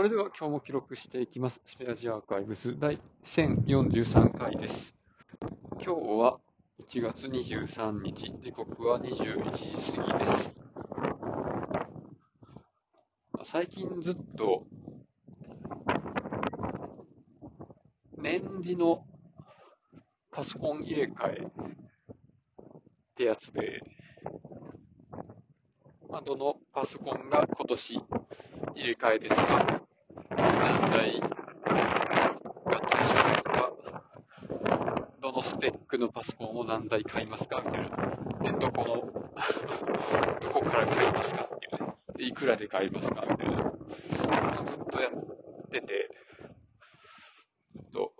それでは今日も記録していきます。スペアジアーカイブス第1043回です。今日は1月23日、時刻は21時過ぎです。最近ずっと、年次のパソコン入れ替えってやつで、まあ、どのパソコンが今年入れ替えですか何台合体しますかどのスペックのパソコンを何台買いますかみたいな。で、どこの、どこから買いますかっていうね。でいくらで買いますかみたいな。ずっとやってて、と、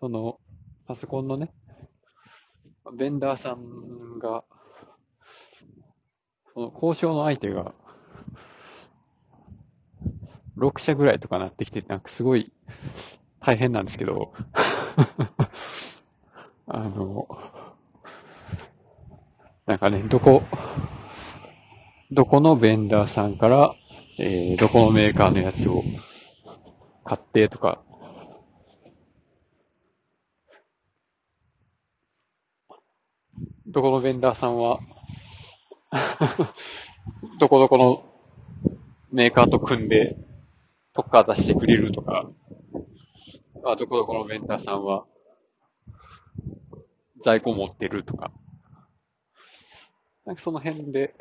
その、パソコンのね、ベンダーさんが、その交渉の相手が、6社ぐらいとかなってきて、なんかすごい大変なんですけど、あの、なんかね、どこ、どこのベンダーさんから、えー、どこのメーカーのやつを買ってとか、どこのベンダーさんは、どこどこのメーカーと組んで特価出してくれるとか、あどこどこのベンダーさんは在庫持ってるとか、なんかその辺で、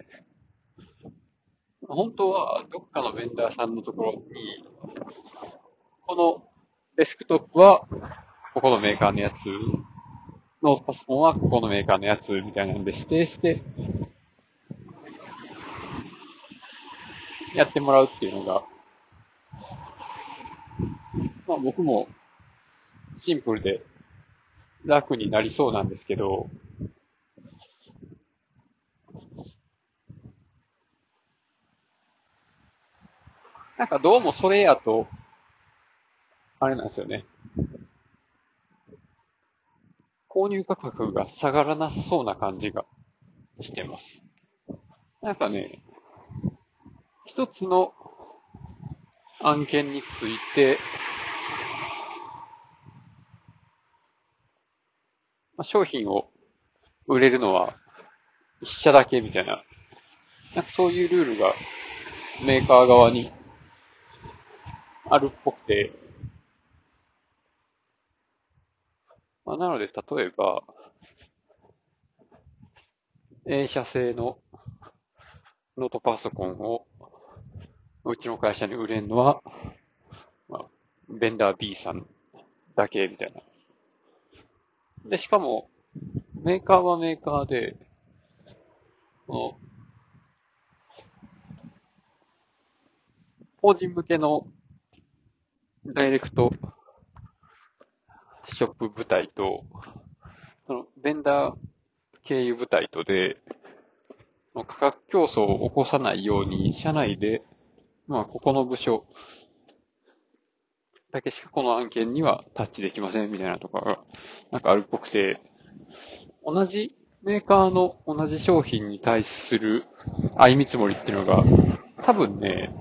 本当はどっかのベンダーさんのところに、このデスクトップはここのメーカーのやつ、ノートパソコンはここのメーカーのやつみたいなので指定して、やってもらうっていうのが、まあ僕もシンプルで楽になりそうなんですけど、なんかどうもそれやと、あれなんですよね。購入価格が下がらなさそうな感じがしてます。なんかね、一つの案件について、まあ、商品を売れるのは一社だけみたいな、なんかそういうルールがメーカー側にあるっぽくて、まあ、なので例えば、A 社製のノートパソコンをうちの会社に売れるのは、まあ、ベンダー B さんだけみたいな。で、しかも、メーカーはメーカーで、この、法人向けのダイレクトショップ部隊と、そのベンダー経由部隊とで、価格競争を起こさないように、社内で、まあ、ここの部署だけしかこの案件にはタッチできませんみたいなとかが、なんかあるっぽくて、同じメーカーの同じ商品に対する相見積もりっていうのが、多分ね、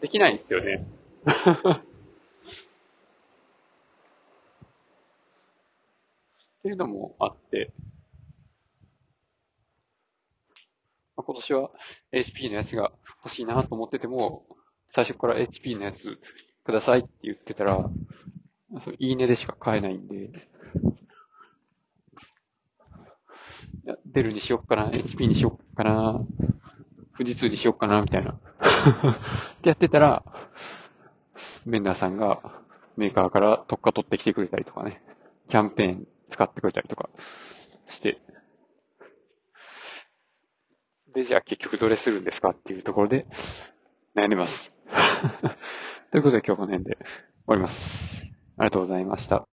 できないんですよね。っていうのもあって、まあ、今年は HP のやつが欲しいなと思ってても、最初から HP のやつくださいって言ってたら、いいねでしか買えないんで、いやデルにしよっかな、HP にしよっかな、富士通にしよっかな、みたいな。ってやってたら、ベンダーさんがメーカーから特価取ってきてくれたりとかね、キャンペーン使ってくれたりとかして、で、じゃあ結局どれするんですかっていうところで悩んでます。ということで今日この辺で終わります。ありがとうございました。